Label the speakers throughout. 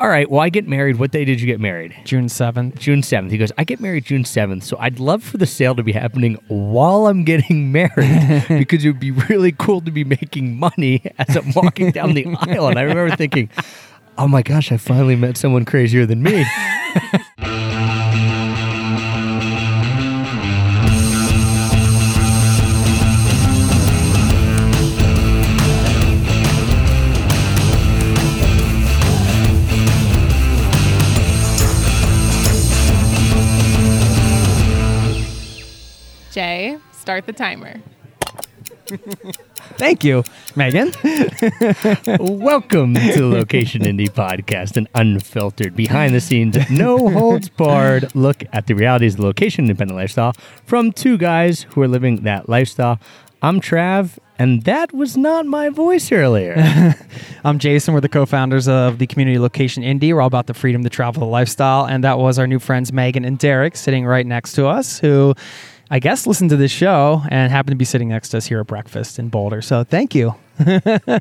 Speaker 1: All right, well, I get married. What day did you get married?
Speaker 2: June 7th.
Speaker 1: June 7th. He goes, I get married June 7th. So I'd love for the sale to be happening while I'm getting married because it would be really cool to be making money as I'm walking down the aisle. And I remember thinking, oh my gosh, I finally met someone crazier than me.
Speaker 3: Start the timer.
Speaker 2: Thank you, Megan.
Speaker 1: Welcome to Location Indie Podcast, an unfiltered, behind the scenes, no holds barred look at the realities of the location independent lifestyle from two guys who are living that lifestyle. I'm Trav, and that was not my voice earlier.
Speaker 2: I'm Jason. We're the co-founders of the community location Indie. We're all about the freedom to travel the lifestyle, and that was our new friends Megan and Derek sitting right next to us, who I guess listened to this show and happened to be sitting next to us here at breakfast in Boulder. So thank you.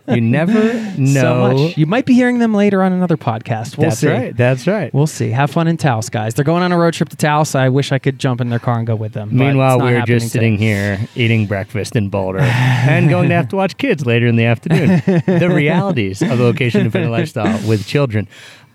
Speaker 1: you never know.
Speaker 2: So much. You might be hearing them later on another podcast. We'll
Speaker 1: That's
Speaker 2: see.
Speaker 1: right. That's right.
Speaker 2: We'll see. Have fun in Taos, guys. They're going on a road trip to Taos. I wish I could jump in their car and go with them.
Speaker 1: Meanwhile, we're just sitting here eating breakfast in Boulder and going to have to watch kids later in the afternoon. the realities of the location independent lifestyle with children.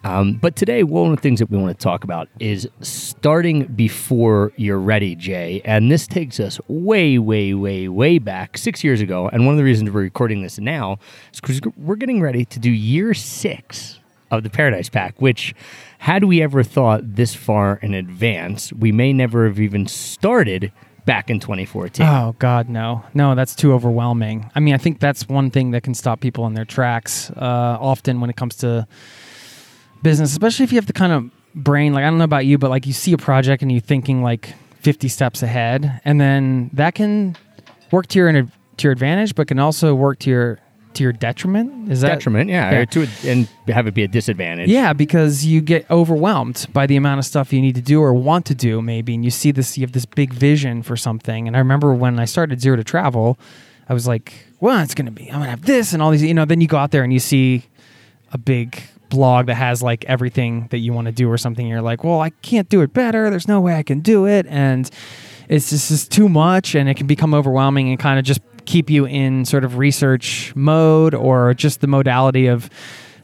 Speaker 1: Um, but today, one of the things that we want to talk about is starting before you're ready, Jay. And this takes us way, way, way, way back six years ago. And one of the reasons we're recording this now is because we're getting ready to do year six of the Paradise Pack, which, had we ever thought this far in advance, we may never have even started back in 2014.
Speaker 2: Oh God, no, no, that's too overwhelming. I mean, I think that's one thing that can stop people in their tracks. Uh, often when it comes to business, especially if you have the kind of brain, like I don't know about you, but like you see a project and you're thinking like 50 steps ahead, and then that can work to your to your advantage, but can also work to your to your detriment. Is that
Speaker 1: Detriment, yeah,
Speaker 2: Yeah.
Speaker 1: or To, and have it be a disadvantage.
Speaker 2: Yeah, because you get overwhelmed by the amount of stuff you need to do or want to do, maybe, and you see this, you have this big vision for something. And I remember when I started Zero to Travel, I was like, well, it's going to be, I'm going to have this and all these, you know, then you go out there and you see a big blog that has like everything that you want to do or something. You're like, well, I can't do it better. There's no way I can do it. And it's just, just too much and it can become overwhelming and kind of just keep you in sort of research mode or just the modality of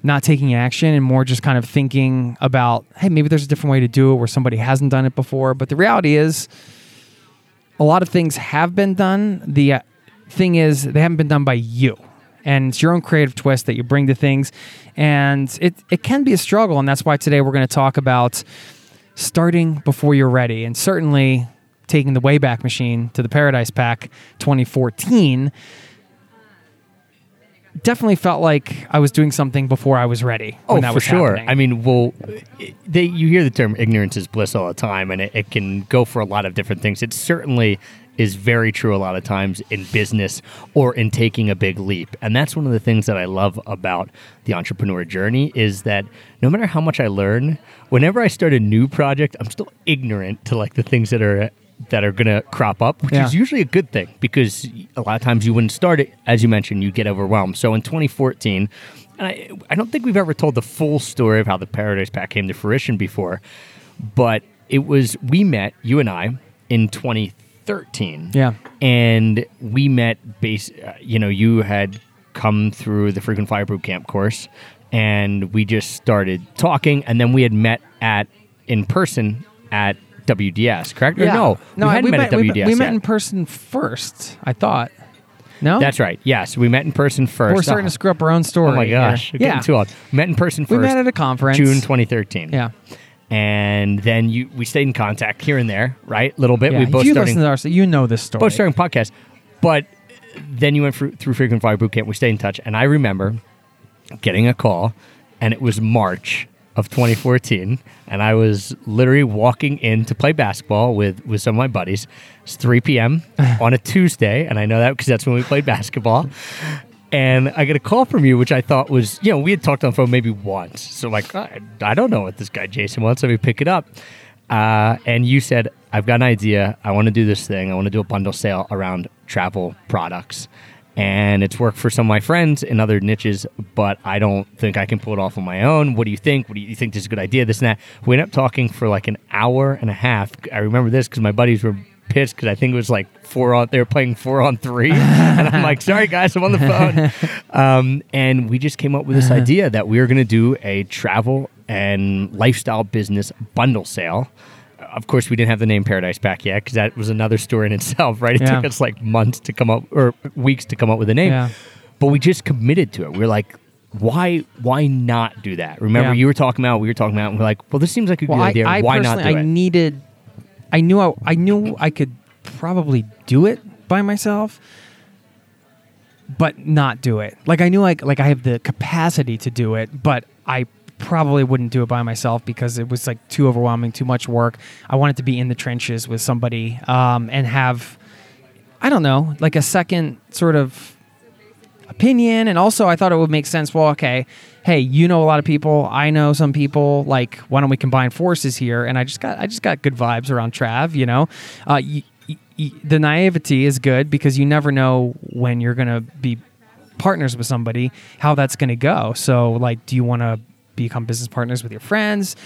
Speaker 2: not taking action and more just kind of thinking about, hey, maybe there's a different way to do it where somebody hasn't done it before. But the reality is, a lot of things have been done. The uh, thing is, they haven't been done by you. And it's your own creative twist that you bring to things. And it, it can be a struggle. And that's why today we're going to talk about starting before you're ready. And certainly taking the Wayback Machine to the Paradise Pack 2014 definitely felt like I was doing something before I was ready.
Speaker 1: Oh, for
Speaker 2: was
Speaker 1: sure.
Speaker 2: happening.
Speaker 1: I mean, well, they, you hear the term ignorance is bliss all the time, and it, it can go for a lot of different things. It certainly is very true a lot of times in business or in taking a big leap. And that's one of the things that I love about the entrepreneur journey is that no matter how much I learn, whenever I start a new project, I'm still ignorant to like the things that are that are going to crop up, which
Speaker 2: Yeah.
Speaker 1: is usually a good thing because a lot of times you wouldn't start it as you mentioned, you get overwhelmed. So in 2014, and I, I don't think we've ever told the full story of how the Paradise Pack came to fruition before, but it was we met you and I in 2013.
Speaker 2: Yeah.
Speaker 1: and we met base. Uh, you know, you had come through the frequent flyer boot camp course, and we just started talking, and then we had met at in person at WDS. Correct? Or no,
Speaker 2: no,
Speaker 1: we
Speaker 2: I-
Speaker 1: hadn't
Speaker 2: we
Speaker 1: met,
Speaker 2: met,
Speaker 1: at WDS.
Speaker 2: met, we met in person first. I thought. No,
Speaker 1: That's right. Yes, we met in person first.
Speaker 2: We're starting
Speaker 1: Oh.
Speaker 2: to screw up our own story.
Speaker 1: Oh my gosh,
Speaker 2: yeah,
Speaker 1: getting too old. Met in person
Speaker 2: we met at a conference.
Speaker 1: June 2013.
Speaker 2: Yeah,
Speaker 1: and then you we stayed in contact here and there, right? A little bit.
Speaker 2: yeah.
Speaker 1: We both
Speaker 2: you
Speaker 1: starting
Speaker 2: listen to our, so you know this story.
Speaker 1: both starting podcast, but then you went through, through frequent flyer boot camp. We stayed in touch, and I remember getting a call, and it was March of 2014, and I was literally walking in to play basketball with with some of my buddies. It's 3 p.m. on a Tuesday, and I know that because that's when we played basketball. And I get a call from you, which I thought was, you know, we had talked on the phone maybe once. So, like, I, I don't know what this guy Jason wants. Let me pick it up. Uh, and you said, I've got an idea. I want to do this thing. I want to do a bundle sale around travel products. and it's worked for some of my friends in other niches, but I don't think I can pull it off on my own. What do you think? What do you, you think this is a good idea? This and that. We ended up talking for like an hour and a half. I remember this because my buddies were pissed because I think it was like four on. They were playing four on three, and I'm like, sorry guys, I'm on the phone. Um, and we just came up with this idea that we were going to do a travel and lifestyle business bundle sale. Of course, we didn't have the name Paradise Pack yet because that was another story in itself, right? It
Speaker 2: Yeah.
Speaker 1: took us like months to come up or weeks to come up with a name,
Speaker 2: Yeah.
Speaker 1: but we just committed to it. We are like. Why? Why not do that? Remember,
Speaker 2: Yeah.
Speaker 1: you were talking about. We were talking about. And we're like, well, this seems like a
Speaker 2: Well,
Speaker 1: good
Speaker 2: I,
Speaker 1: idea.
Speaker 2: I
Speaker 1: why not do
Speaker 2: I
Speaker 1: it?
Speaker 2: needed. I knew I, I knew I could probably do it by myself, but not do it. Like I knew like like I have the capacity to do it, but I probably wouldn't do it by myself because it was like too overwhelming, too much work. I wanted to be in the trenches with somebody um, and have, I don't know, like a second sort of opinion and also i thought it would make sense well okay hey you know a lot of people i know some people like why don't we combine forces here? And i just got i just got good vibes around trav you know? Uh, y- y- y- the naivety is good because you never know when you're gonna be partners with somebody how that's gonna go. So like do you want to become business partners with your friends?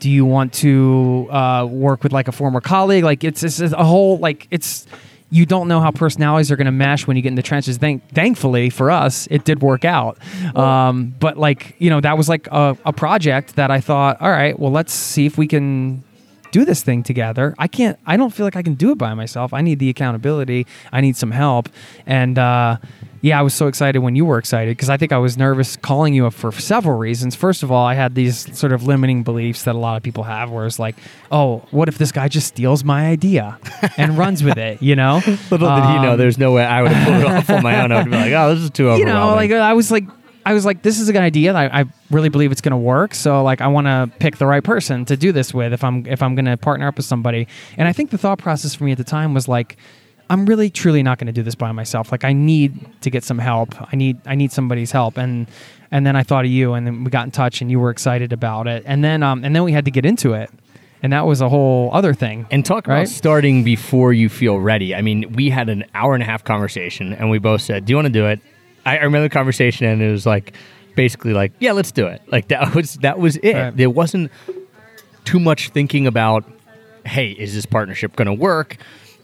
Speaker 2: Do you want to uh, work with like a former colleague? Like it's, it's a whole like it's you don't know how personalities are going to mesh when you get in the trenches. Thank, thankfully for us, it did work out. Um, but like you know, that was like a, a project that I thought, all right, well, let's see if we can do this thing together. I can't. I don't feel like I can do it by myself. I need the accountability. I need some help. And uh, yeah, I was so excited when you were excited because I think I was nervous calling you up for several reasons. First of all, I had these sort of limiting beliefs that a lot of people have, where it's like, oh, what if this guy just steals my idea and runs with it? You know.
Speaker 1: Little did he know,
Speaker 2: Um,
Speaker 1: there's no way I would have pulled it off on my own. I would be like, oh, this is too overwhelming.
Speaker 2: you know, like I was like, I was like, this is a good idea. I, I really believe it's going to work. So like, I want to pick the right person to do this with if I'm if I'm going to partner up with somebody. And I think the thought process for me at the time was like, I'm really truly not going to do this by myself. Like, I need to get some help. I need I need somebody's help. And and then I thought of you, and then we got in touch, and you were excited about it. And then um and then we had to get into it, and that was a whole other thing.
Speaker 1: And talk about
Speaker 2: Right?
Speaker 1: starting before you feel ready. I mean, we had an hour and a half conversation, and we both said, "Do you want to do it?" I, I remember the conversation, and it was like, basically, like, "Yeah, let's do it." Like that was that was it.
Speaker 2: Right.
Speaker 1: There wasn't too much thinking about, "Hey, is this partnership going to work?"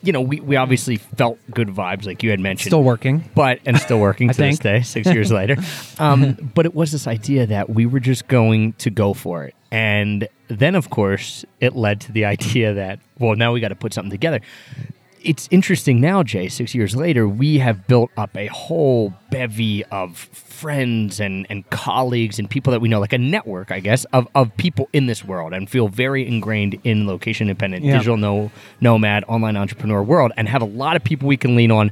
Speaker 1: You know, we, we obviously felt good vibes, like you had mentioned.
Speaker 2: Still working.
Speaker 1: but and still working to this day, six years later. Um, but it was this idea that we were just going to go for it, and then of course it led to the idea that well, now we got to put something together. It's interesting now, Jay. Six years later, we have built up a whole bevy of friends and, and colleagues and people that we know, like a network, I guess, of, of people in this world, and feel very ingrained in location independent,
Speaker 2: Yeah.
Speaker 1: digital no, nomad, online entrepreneur world, and have a lot of people we can lean on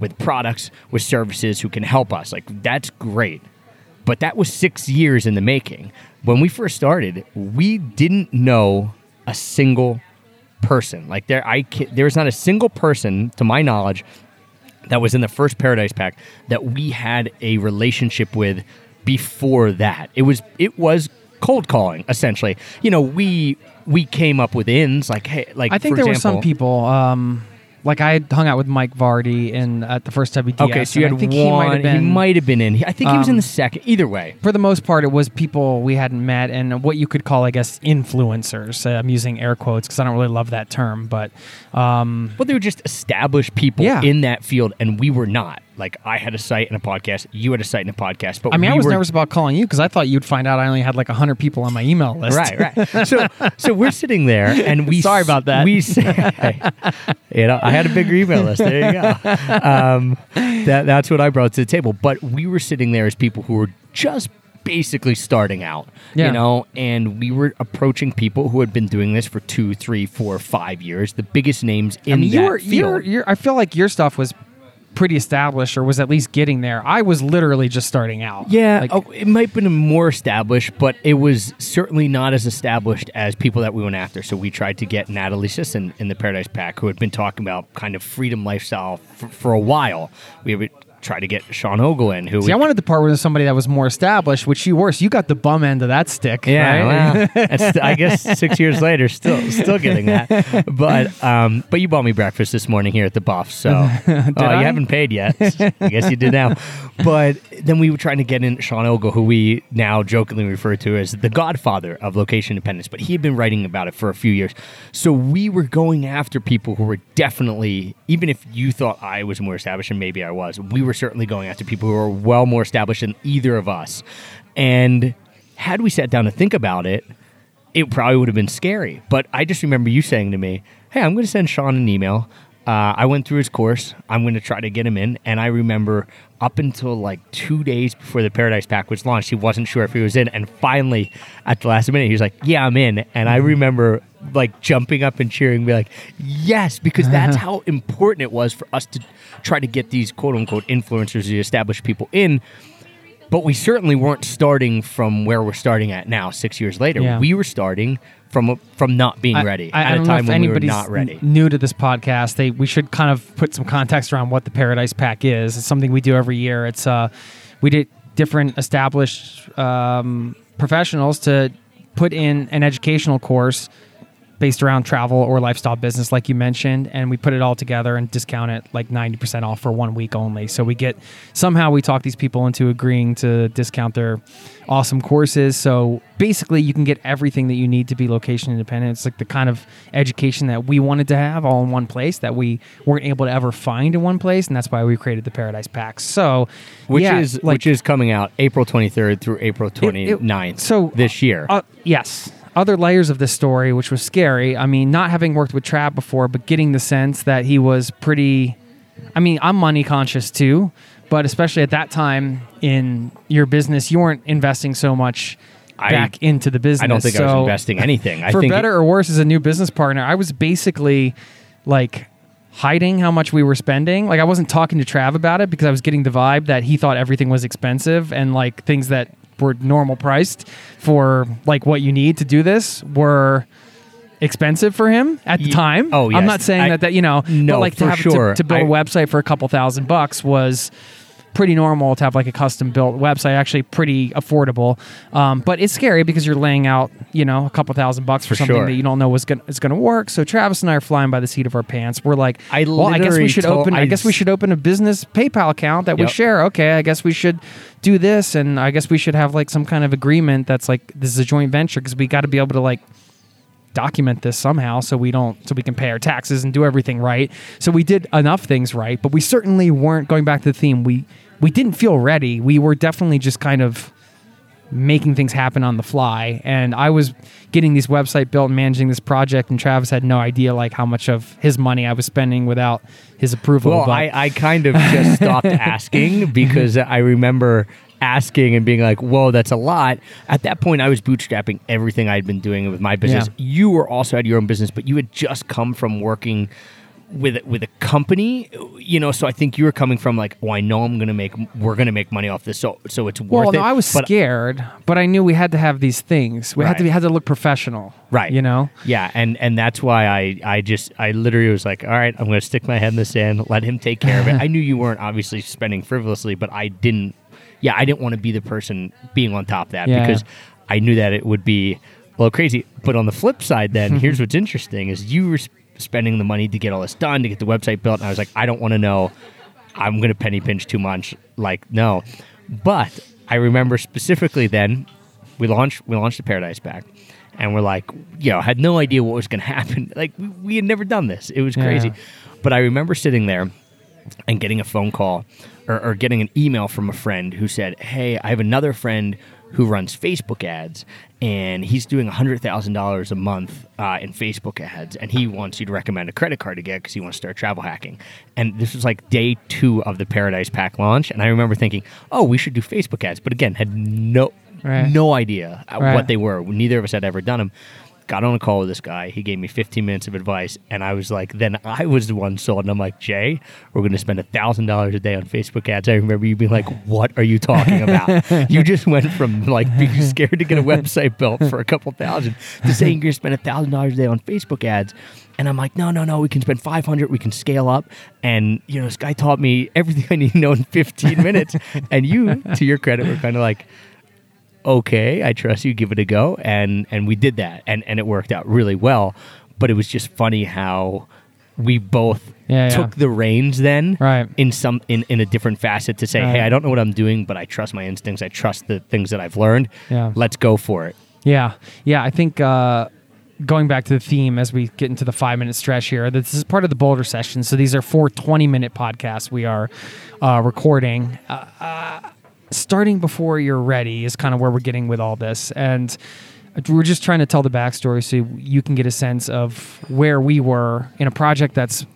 Speaker 1: with products, with services who can help us. Like that's great. But that was six years in the making. When we first started, we didn't know a single person. Like there, I ca- there's not a single person, to my knowledge, that was in the first Paradise Pack that we had a relationship with before that. It was it was cold calling essentially. You know, we we came up with ins like hey, like
Speaker 2: I think there were some people. Um, like I had hung out with Mike Vardy and at the first WDS.
Speaker 1: Okay, so you had
Speaker 2: I think
Speaker 1: one.
Speaker 2: he might have been.
Speaker 1: he might have been in. I think he was in
Speaker 2: um,
Speaker 1: the second. Either way,
Speaker 2: for the most part, it was people we hadn't met and what you could call, I guess, influencers. Uh, I'm using air quotes because I don't really love that term, but um,
Speaker 1: Well, they were just established people
Speaker 2: Yeah.
Speaker 1: in that field, and we were not. Like I had a site and a podcast, you had a site and a podcast, but
Speaker 2: I mean,
Speaker 1: we
Speaker 2: I was
Speaker 1: were,
Speaker 2: nervous about calling you because I thought you'd find out I only had like hundred people on my email list.
Speaker 1: Right, right. So, so we're sitting there, and we
Speaker 2: Sorry about that.
Speaker 1: We say, you know, I had a bigger email list. There you go. Um, that that's what I brought to the table. But we were sitting there as people who were just basically starting out,
Speaker 2: Yeah.
Speaker 1: you know, and we were approaching people who had been doing this for two, three, four, five years. The biggest names in
Speaker 2: I mean,
Speaker 1: that
Speaker 2: you were,
Speaker 1: field.
Speaker 2: you're, you're, I feel like your stuff was pretty established or was at least getting there. I was literally just starting out.
Speaker 1: Yeah,
Speaker 2: Like,
Speaker 1: oh, it might have been more established, but it was certainly not as established as people that we went after. So we tried to get Natalie Sisson in the Paradise Pack, who had been talking about kind of freedom lifestyle for, for a while. We have try to get Sean Ogle in, who
Speaker 2: See,
Speaker 1: we
Speaker 2: I wanted the part there's somebody that was more established, which you were. So you got the bum end of that stick.
Speaker 1: Yeah,
Speaker 2: right?
Speaker 1: well, it's, I guess six years later, still still getting that. But um, but you bought me breakfast this morning here at the Buff, so
Speaker 2: I?
Speaker 1: you haven't paid yet. I guess you did now. But then we were trying to get in Sean Ogle, who we now jokingly refer to as the Godfather of location independence, but he had been writing about it for a few years. So we were going after people who were definitely, even if you thought I was more established, and maybe I was, we were certainly going after people who were well more established than either of us. And had we sat down to think about it, it probably would have been scary. But I just remember you saying to me, "Hey, I'm going to send Sean an email. Uh, I went through his course. I'm going to try to get him in." And I remember up until like two days before the Paradise Pack was launched, he wasn't sure if he was in. And finally, at the last minute, he was like, "Yeah, I'm in." And I remember like jumping up and cheering, be like, "Yes!" Because that's how important it was for us to try to get these quote unquote influencers, the established people in but we certainly weren't starting from where we're starting at now six years later
Speaker 2: Yeah.
Speaker 1: we were starting from from not being
Speaker 2: I-
Speaker 1: ready
Speaker 2: I, I
Speaker 1: at a time when we were not ready
Speaker 2: n- new to this podcast. They we should kind of put some context around what the Paradise Pack is. It's something we do every year. It's uh, we did different established um, professionals to put in an educational course based around travel or lifestyle business, like you mentioned, and we put it all together and discount it like ninety percent off for one week only. So we get somehow we talk these people into agreeing to discount their awesome courses. So basically, you can get everything that you need to be location independent. It's like the kind of education that we wanted to have all in one place that we weren't able to ever find in one place, and that's why we created the Paradise Pack. So,
Speaker 1: which
Speaker 2: yeah,
Speaker 1: is
Speaker 2: like,
Speaker 1: which is coming out april 23rd through april
Speaker 2: it-
Speaker 1: 29th
Speaker 2: so
Speaker 1: this year
Speaker 2: uh, yes. Other layers of this story, which was scary. I mean, not having worked with Trav before, but getting the sense that he was pretty. I mean, I'm money conscious too, but especially at that time in your business, you weren't investing so much
Speaker 1: I-
Speaker 2: back into the business.
Speaker 1: i don't think i was investing anything i
Speaker 2: for better or worse, as a new business partner, I was basically like hiding how much we were spending. Like I wasn't talking to Trav about it because I was getting the vibe that he thought everything was expensive and like things that were normal priced for like what you need to do this were expensive for him at the time.
Speaker 1: oh,
Speaker 2: I'm not saying
Speaker 1: I-
Speaker 2: that that you know,
Speaker 1: No,
Speaker 2: but like to have
Speaker 1: sure.
Speaker 2: to, to build a
Speaker 1: I-
Speaker 2: website for a couple thousand bucks was pretty normal to have like a custom built website actually pretty affordable. Um, but it's scary because you're laying out you know a couple thousand bucks for,
Speaker 1: For
Speaker 2: something
Speaker 1: sure.
Speaker 2: that you don't know was gonna is gonna work. So travis and i are flying by the seat of our pants. We're like
Speaker 1: I
Speaker 2: well i guess we should
Speaker 1: told-
Speaker 2: open I,
Speaker 1: I
Speaker 2: guess we should open a business paypal account that we share. Okay i guess we should do this and i guess we should have like some kind of agreement that's like this is a joint venture because we got to be able to like document this somehow so we don't so we can pay our taxes and do everything right. So we did enough things right but we certainly weren't going back to the theme. We we didn't feel ready. We were definitely just kind of making things happen on the fly. And i was getting this website built and managing this project and travis had no idea like how much of his money i was spending without his approval.
Speaker 1: Well
Speaker 2: but
Speaker 1: I, I kind of just stopped asking because i remember asking and being like whoa that's a lot at that point i was bootstrapping everything i'd been doing with my business
Speaker 2: Yeah.
Speaker 1: you were also had your own business but you had just come from working with with a company you know so i think you were coming from like oh i know i'm gonna make we're gonna make money off this so so it's worth
Speaker 2: well,
Speaker 1: it
Speaker 2: no, I was
Speaker 1: But-
Speaker 2: scared, but I knew we had to have these things. We had to
Speaker 1: Right.
Speaker 2: we had to look professional,
Speaker 1: Right.
Speaker 2: You know,
Speaker 1: Yeah, and and that's why I I just I literally was like, all right, I'm going to stick my head in the sand, let him take care of it. I knew you weren't obviously spending frivolously, but I didn't. Yeah, I didn't want to be the person being on top of that
Speaker 2: Yeah.
Speaker 1: because I knew that it would be a little crazy. But on the flip side, then here's what's interesting: is you were sp- spending the money to get all this done, to get the website built, and I was like, I don't want to know. I'm going to penny pinch too much. Like no, but I remember specifically then we launched we launched the Paradise Pack, and we're like, you know, had no idea what was going to happen. Like we, we had never done this. It was crazy.
Speaker 2: Yeah.
Speaker 1: But I remember sitting there and getting a phone call or, or getting an email from a friend who said, "Hey, I have another friend who runs Facebook ads, and he's doing hundred thousand dollars a month uh, in Facebook ads, and he wants you to recommend a credit card to get because he wants to start travel hacking." And this was like day two of the Paradise Pack launch, and I remember thinking, "Oh, we should do Facebook ads," but again, had no
Speaker 2: Right.
Speaker 1: no idea uh,
Speaker 2: Right.
Speaker 1: what they were. Neither of us had ever done them. Got on a call with this guy. He gave me 15 minutes of advice, and I was like, then I was the one sold. And I'm like, Jay, we're going to spend a thousand dollars a day on Facebook ads. I remember you being like, "What are you talking about? you just went from like being scared to get a website built for a couple thousand to saying you're going to spend a thousand dollars a day on Facebook ads." And I'm like, no, no, no, we can spend 500, we can scale up. And, you know, this guy taught me everything I need to know in 15 minutes. and you, to your credit, were kind of like, okay, I trust you, give it a go. And, and we did that. And, and it worked out really well. But it was just funny how we both
Speaker 2: Yeah, yeah.
Speaker 1: took the reins then
Speaker 2: Right.
Speaker 1: in some in, in a different facet to say,
Speaker 2: Right.
Speaker 1: hey, I don't know what I'm doing, but I trust my instincts. I trust the things that I've learned.
Speaker 2: Yeah.
Speaker 1: Let's go for it.
Speaker 2: Yeah, yeah. I think uh, going back to the theme as we get into the five minute stretch here, this is part of the Boulder session. So these are four 20 minute podcasts we are uh, recording. Uh, uh, starting before you're ready is kind of where we're getting with all this. And we're just trying to tell the backstory so you can get a sense of where we were in a project that's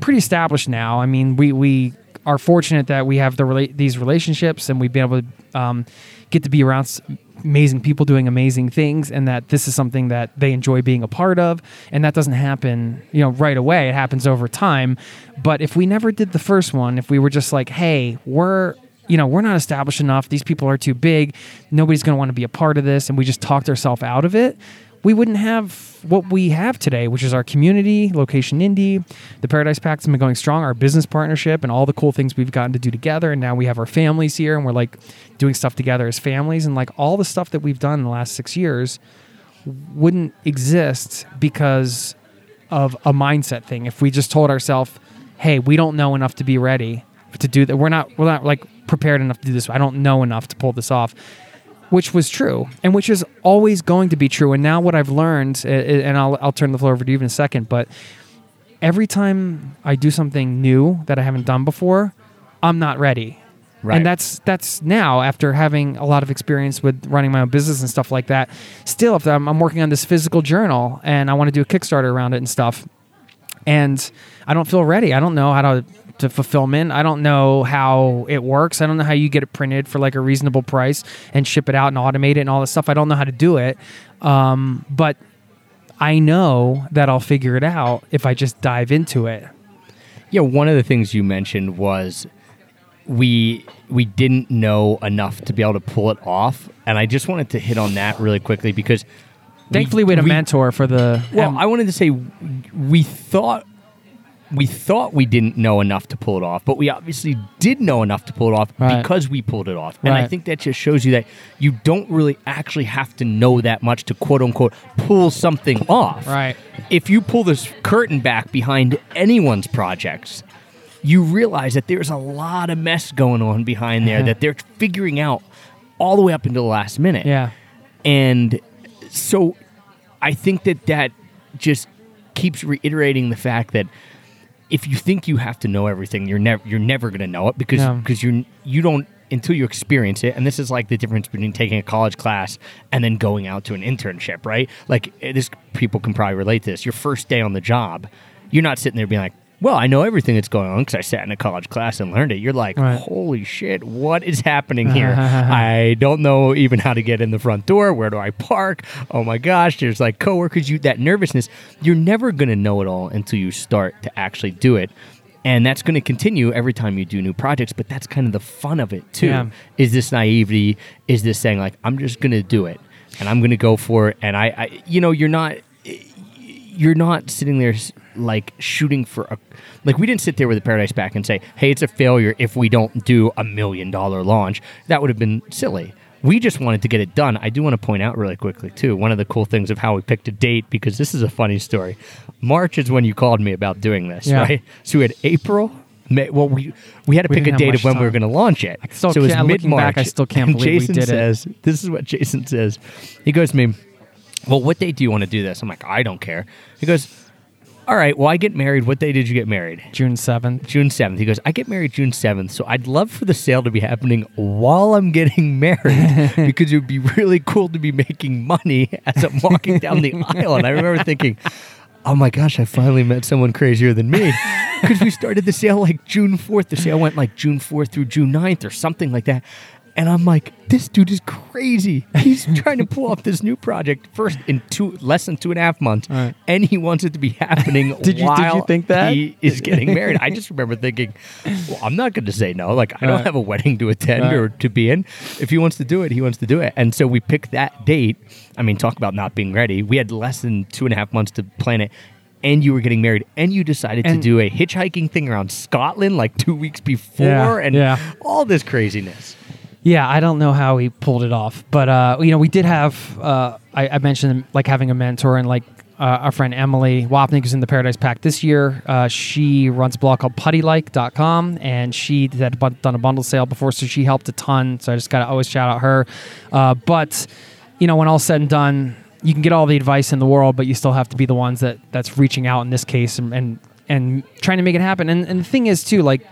Speaker 2: pretty established now. I mean, we we are fortunate that we have the rela- these relationships and we've been able to um, get to be around amazing people doing amazing things, and that this is something that they enjoy being a part of. And that doesn't happen, you know, right away. It happens over time. But if we never did the first one, if we were just like, hey, we're you know, we're not established enough. These people are too big. Nobody's going to want to be a part of this. And we just talked ourselves out of it. We wouldn't have what we have today, which is our community, Location Indie, the Paradise Pack has been going strong, our business partnership, and all the cool things we've gotten to do together. And now we have our families here and we're like doing stuff together as families. And like all the stuff that we've done in the last six years wouldn't exist because of a mindset thing. If we just told ourselves, "Hey, we don't know enough to be ready to do that. We're not we're not like prepared enough to do this. I don't know enough to pull this off." Which was true, and which is always going to be true. And now what I've learned, and I'll I'll turn the floor over to you in a second, but every time I do something new that I haven't done before, I'm not ready.
Speaker 1: Right.
Speaker 2: And that's that's now after having a lot of experience with running my own business and stuff like that. Still, if I'm, I'm working on this physical journal and I want to do a Kickstarter around it and stuff, and I don't feel ready. I don't know how to to fulfillment. I don't know how it works. I don't know how you get it printed for like a reasonable price and ship it out and automate it and all this stuff. I don't know how to do it. Um, but I know that I'll figure it out if I just dive into it.
Speaker 1: Yeah, one of the things you mentioned was we we didn't know enough to be able to pull it off, and I just wanted to hit on that really quickly because
Speaker 2: Thankfully, we had a mentor for the.
Speaker 1: Well,
Speaker 2: um,
Speaker 1: I wanted to say we thought we thought we didn't know enough to pull it off, but we obviously did know enough to pull it off
Speaker 2: Right.
Speaker 1: because we pulled it off. And I
Speaker 2: Right.
Speaker 1: think that just shows you that you don't really actually have to know that much to quote unquote pull something off.
Speaker 2: Right.
Speaker 1: If you pull this curtain back behind anyone's projects, you realize that there's a lot of mess going on behind there that they're figuring out all the way up until the last minute.
Speaker 2: yeah.
Speaker 1: And so I think that that just keeps reiterating the fact that if you think you have to know everything, you're never you're never going to know it because
Speaker 2: No.
Speaker 1: because you're you don't until you experience it. And this is like the difference between taking a college class and then going out to an internship, right? Like eh, this people can probably relate to this. Your first day on the job, you're not sitting there being like, "Well, I know everything that's going on because I sat in a college class and learned it." You're like,
Speaker 2: Right.
Speaker 1: "Holy shit, what is happening here? I don't know even how to get in the front door. Where do I park? Oh my gosh, there's like coworkers. You that nervousness. You're never gonna know it all until you start to actually do it. And that's going to continue every time you do new projects, but that's kind of the fun of it too.
Speaker 2: Yeah.
Speaker 1: Is this naivety? Is this saying like I'm just going to do it and I'm going to go for it? And I, I, you know, you're not, you're not sitting there like shooting for a like we didn't sit there with the paradise pack and say hey it's a failure if we don't do a million dollar launch that would have been silly we just wanted to get it done i do want to point out really quickly too one of the cool things of how we picked a date because this is a funny story march is when you called me about doing this
Speaker 2: Yeah.
Speaker 1: right so we had april May, well, we we had to
Speaker 2: We
Speaker 1: pick a date of when we were going to launch it. so it was mid March.
Speaker 2: I still can't believe we
Speaker 1: Jason
Speaker 2: did it.
Speaker 1: says, "This is what Jason says." He goes to me, well, what date do you want to do this? I'm like, I don't care. He goes, all right, well, I get married. What day did you get married?
Speaker 2: June 7th.
Speaker 1: June 7th. He goes, I get married June 7th, so I'd love for the sale to be happening while I'm getting married because it would be really cool to be making money as I'm walking down the aisle. And I remember thinking, oh my gosh, I finally met someone crazier than me because we started the sale like June 4th. The sale went like June 4th through June 9th or something like that. And I'm like, this dude is crazy. He's trying to pull off this new project first in two less than two and a half months,
Speaker 2: Right.
Speaker 1: and he wants it to be happening
Speaker 2: Did you- did you think that?
Speaker 1: he is getting married. I just remember thinking, well, I'm not going to say no. Like I don't have a wedding to attend
Speaker 2: Right.
Speaker 1: or to be in. If he wants to do it, he wants to do it. And so we picked that date. I mean, talk about not being ready. We had less than two and a half months to plan it. And you were getting married, and you decided to do a hitchhiking thing around Scotland like two weeks before,
Speaker 2: Yeah,
Speaker 1: and
Speaker 2: yeah.
Speaker 1: all this craziness.
Speaker 2: Yeah, I don't know how he pulled it off, but uh, you know, we did have. Uh, I, I mentioned like having a mentor and like uh, our friend Emily Wapnick is in the Paradise Pack this year. Uh, she runs a blog called puttylike.com and she had done a bundle sale before, so she helped a ton. So I just got to always shout out her. Uh, but you know, when all said and done, you can get all the advice in the world, but you still have to be the ones that that's reaching out in this case and and, and trying to make it happen. And, and the thing is too, like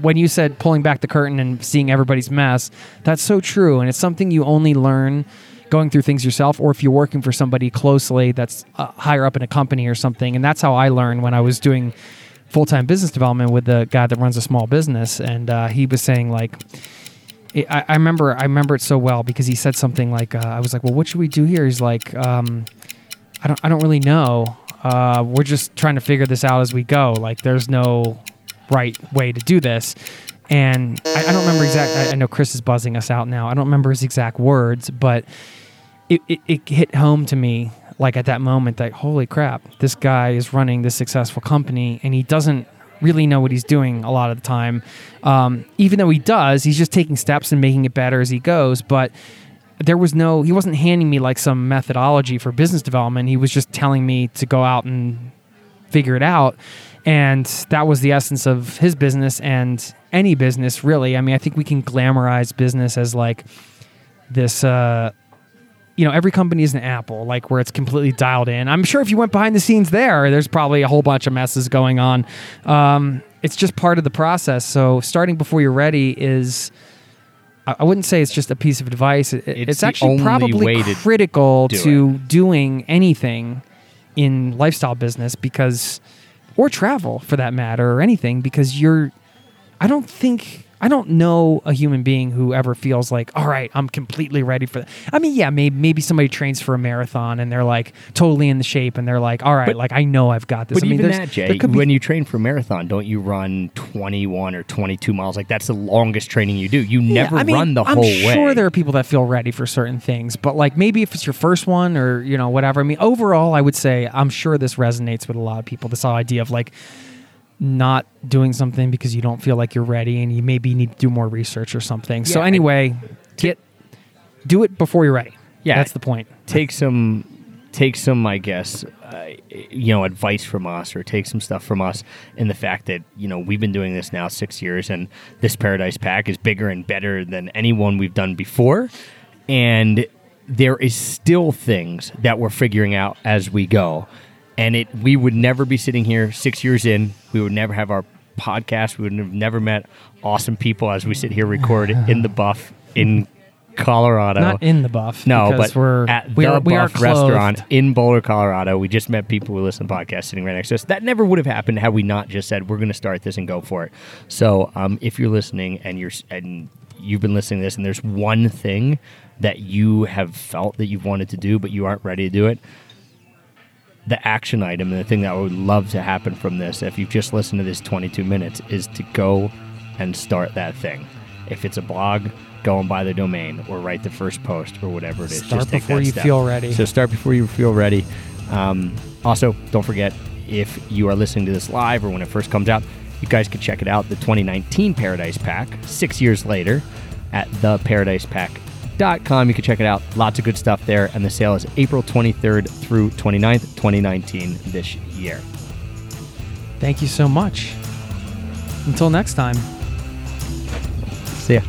Speaker 2: when you said pulling back the curtain and seeing everybody's mess, that's so true. And it's something you only learn going through things yourself or if you're working for somebody closely that's uh, higher up in a company or something. And that's how I learned when I was doing full time business development with the guy that runs a small business. And uh, he was saying, like, I, I remember I remember it so well because he said something like, uh, I was like, well, what should we do here? He's like, um, I don't, I don't really know. Uh, we're just trying to figure this out as we go. Like, there's no right way to do this. And I, I don't remember exact. I, I know Chris is buzzing us out now. I don't remember his exact words, but it, it, it hit home to me like at that moment that holy crap, this guy is running this successful company and he doesn't really know what he's doing a lot of the time. Um, even though he does, he's just taking steps and making it better as he goes. But there was no, he wasn't handing me like some methodology for business development. He was just telling me to go out and figure it out. And that was the essence of his business and any business, really. I mean, I think we can glamorize business as like this, uh, you know, every company is an Apple, like where it's completely dialed in. I'm sure if you went behind the scenes there, there's probably a whole bunch of messes going on. Um, it's just part of the process. So starting before you're ready is. I wouldn't say it's just a piece of advice. It-
Speaker 1: It's
Speaker 2: It's, actually probably
Speaker 1: way to
Speaker 2: critical
Speaker 1: do
Speaker 2: to doing anything in lifestyle business because, or travel for that matter, or anything because you're. I don't think I don't know a human being who ever feels like, all right, I'm completely ready for that. I mean, yeah, maybe maybe somebody trains for a marathon and they're like totally in the shape and they're like, all right,
Speaker 1: But-
Speaker 2: like I know I've got this.
Speaker 1: But
Speaker 2: I mean,
Speaker 1: even that, Jay,
Speaker 2: be-
Speaker 1: when you train for a marathon, don't you run 21 or 22 miles? Like that's the longest training you do. You
Speaker 2: Yeah,
Speaker 1: never
Speaker 2: I mean,
Speaker 1: run the
Speaker 2: I'm
Speaker 1: whole
Speaker 2: sure
Speaker 1: way.
Speaker 2: I'm sure there are people that feel ready for certain things, but like maybe if it's your first one or you know whatever. I mean, overall, I would say I'm sure this resonates with a lot of people. This whole idea of like not doing something because you don't feel like you're ready and you maybe need to do more research or something. so
Speaker 1: Yeah, I-
Speaker 2: anyway, get do it before you're ready.
Speaker 1: Yeah.
Speaker 2: that's the point.
Speaker 1: take some take some i guess uh, you know advice from us or take some stuff from us in the fact that you know we've been doing this now six years and this paradise pack is bigger and better than anyone we've done before and there is still things that we're figuring out as we go and it we would never be sitting here six years in we would never have our podcast we would have never met awesome people as we sit here record in the buff in colorado
Speaker 2: Not in the buff.
Speaker 1: no, but
Speaker 2: we're
Speaker 1: at
Speaker 2: we
Speaker 1: the
Speaker 2: are we are
Speaker 1: Buff restaurant in Boulder, Colorado. We just met people who listen to podcasts sitting right next to us. That never would have happened had we not just said we're going to start this and go for it. So, um, if you're listening and you're and you've been listening to this, and there's one thing that you have felt that you've wanted to do but you aren't ready to do it, the action item and the thing that I would love to happen from this, if you've just listened to this 22 minutes, is to go and start that thing. If it's a blog, go and buy the domain or write the first post or whatever it is.
Speaker 2: Start
Speaker 1: just
Speaker 2: before you
Speaker 1: step.
Speaker 2: feel ready.
Speaker 1: So start before you feel ready. Um, also, don't forget if you are listening to this live or when it first comes out, you guys can check it out. The 2019 Paradise Pack, six years later, at theparadisepack.com. You can check it out. Lots of good stuff there. And the sale is April 23rd through 29th, 2019, this year.
Speaker 2: Thank you so much. Until next time.
Speaker 1: See ya.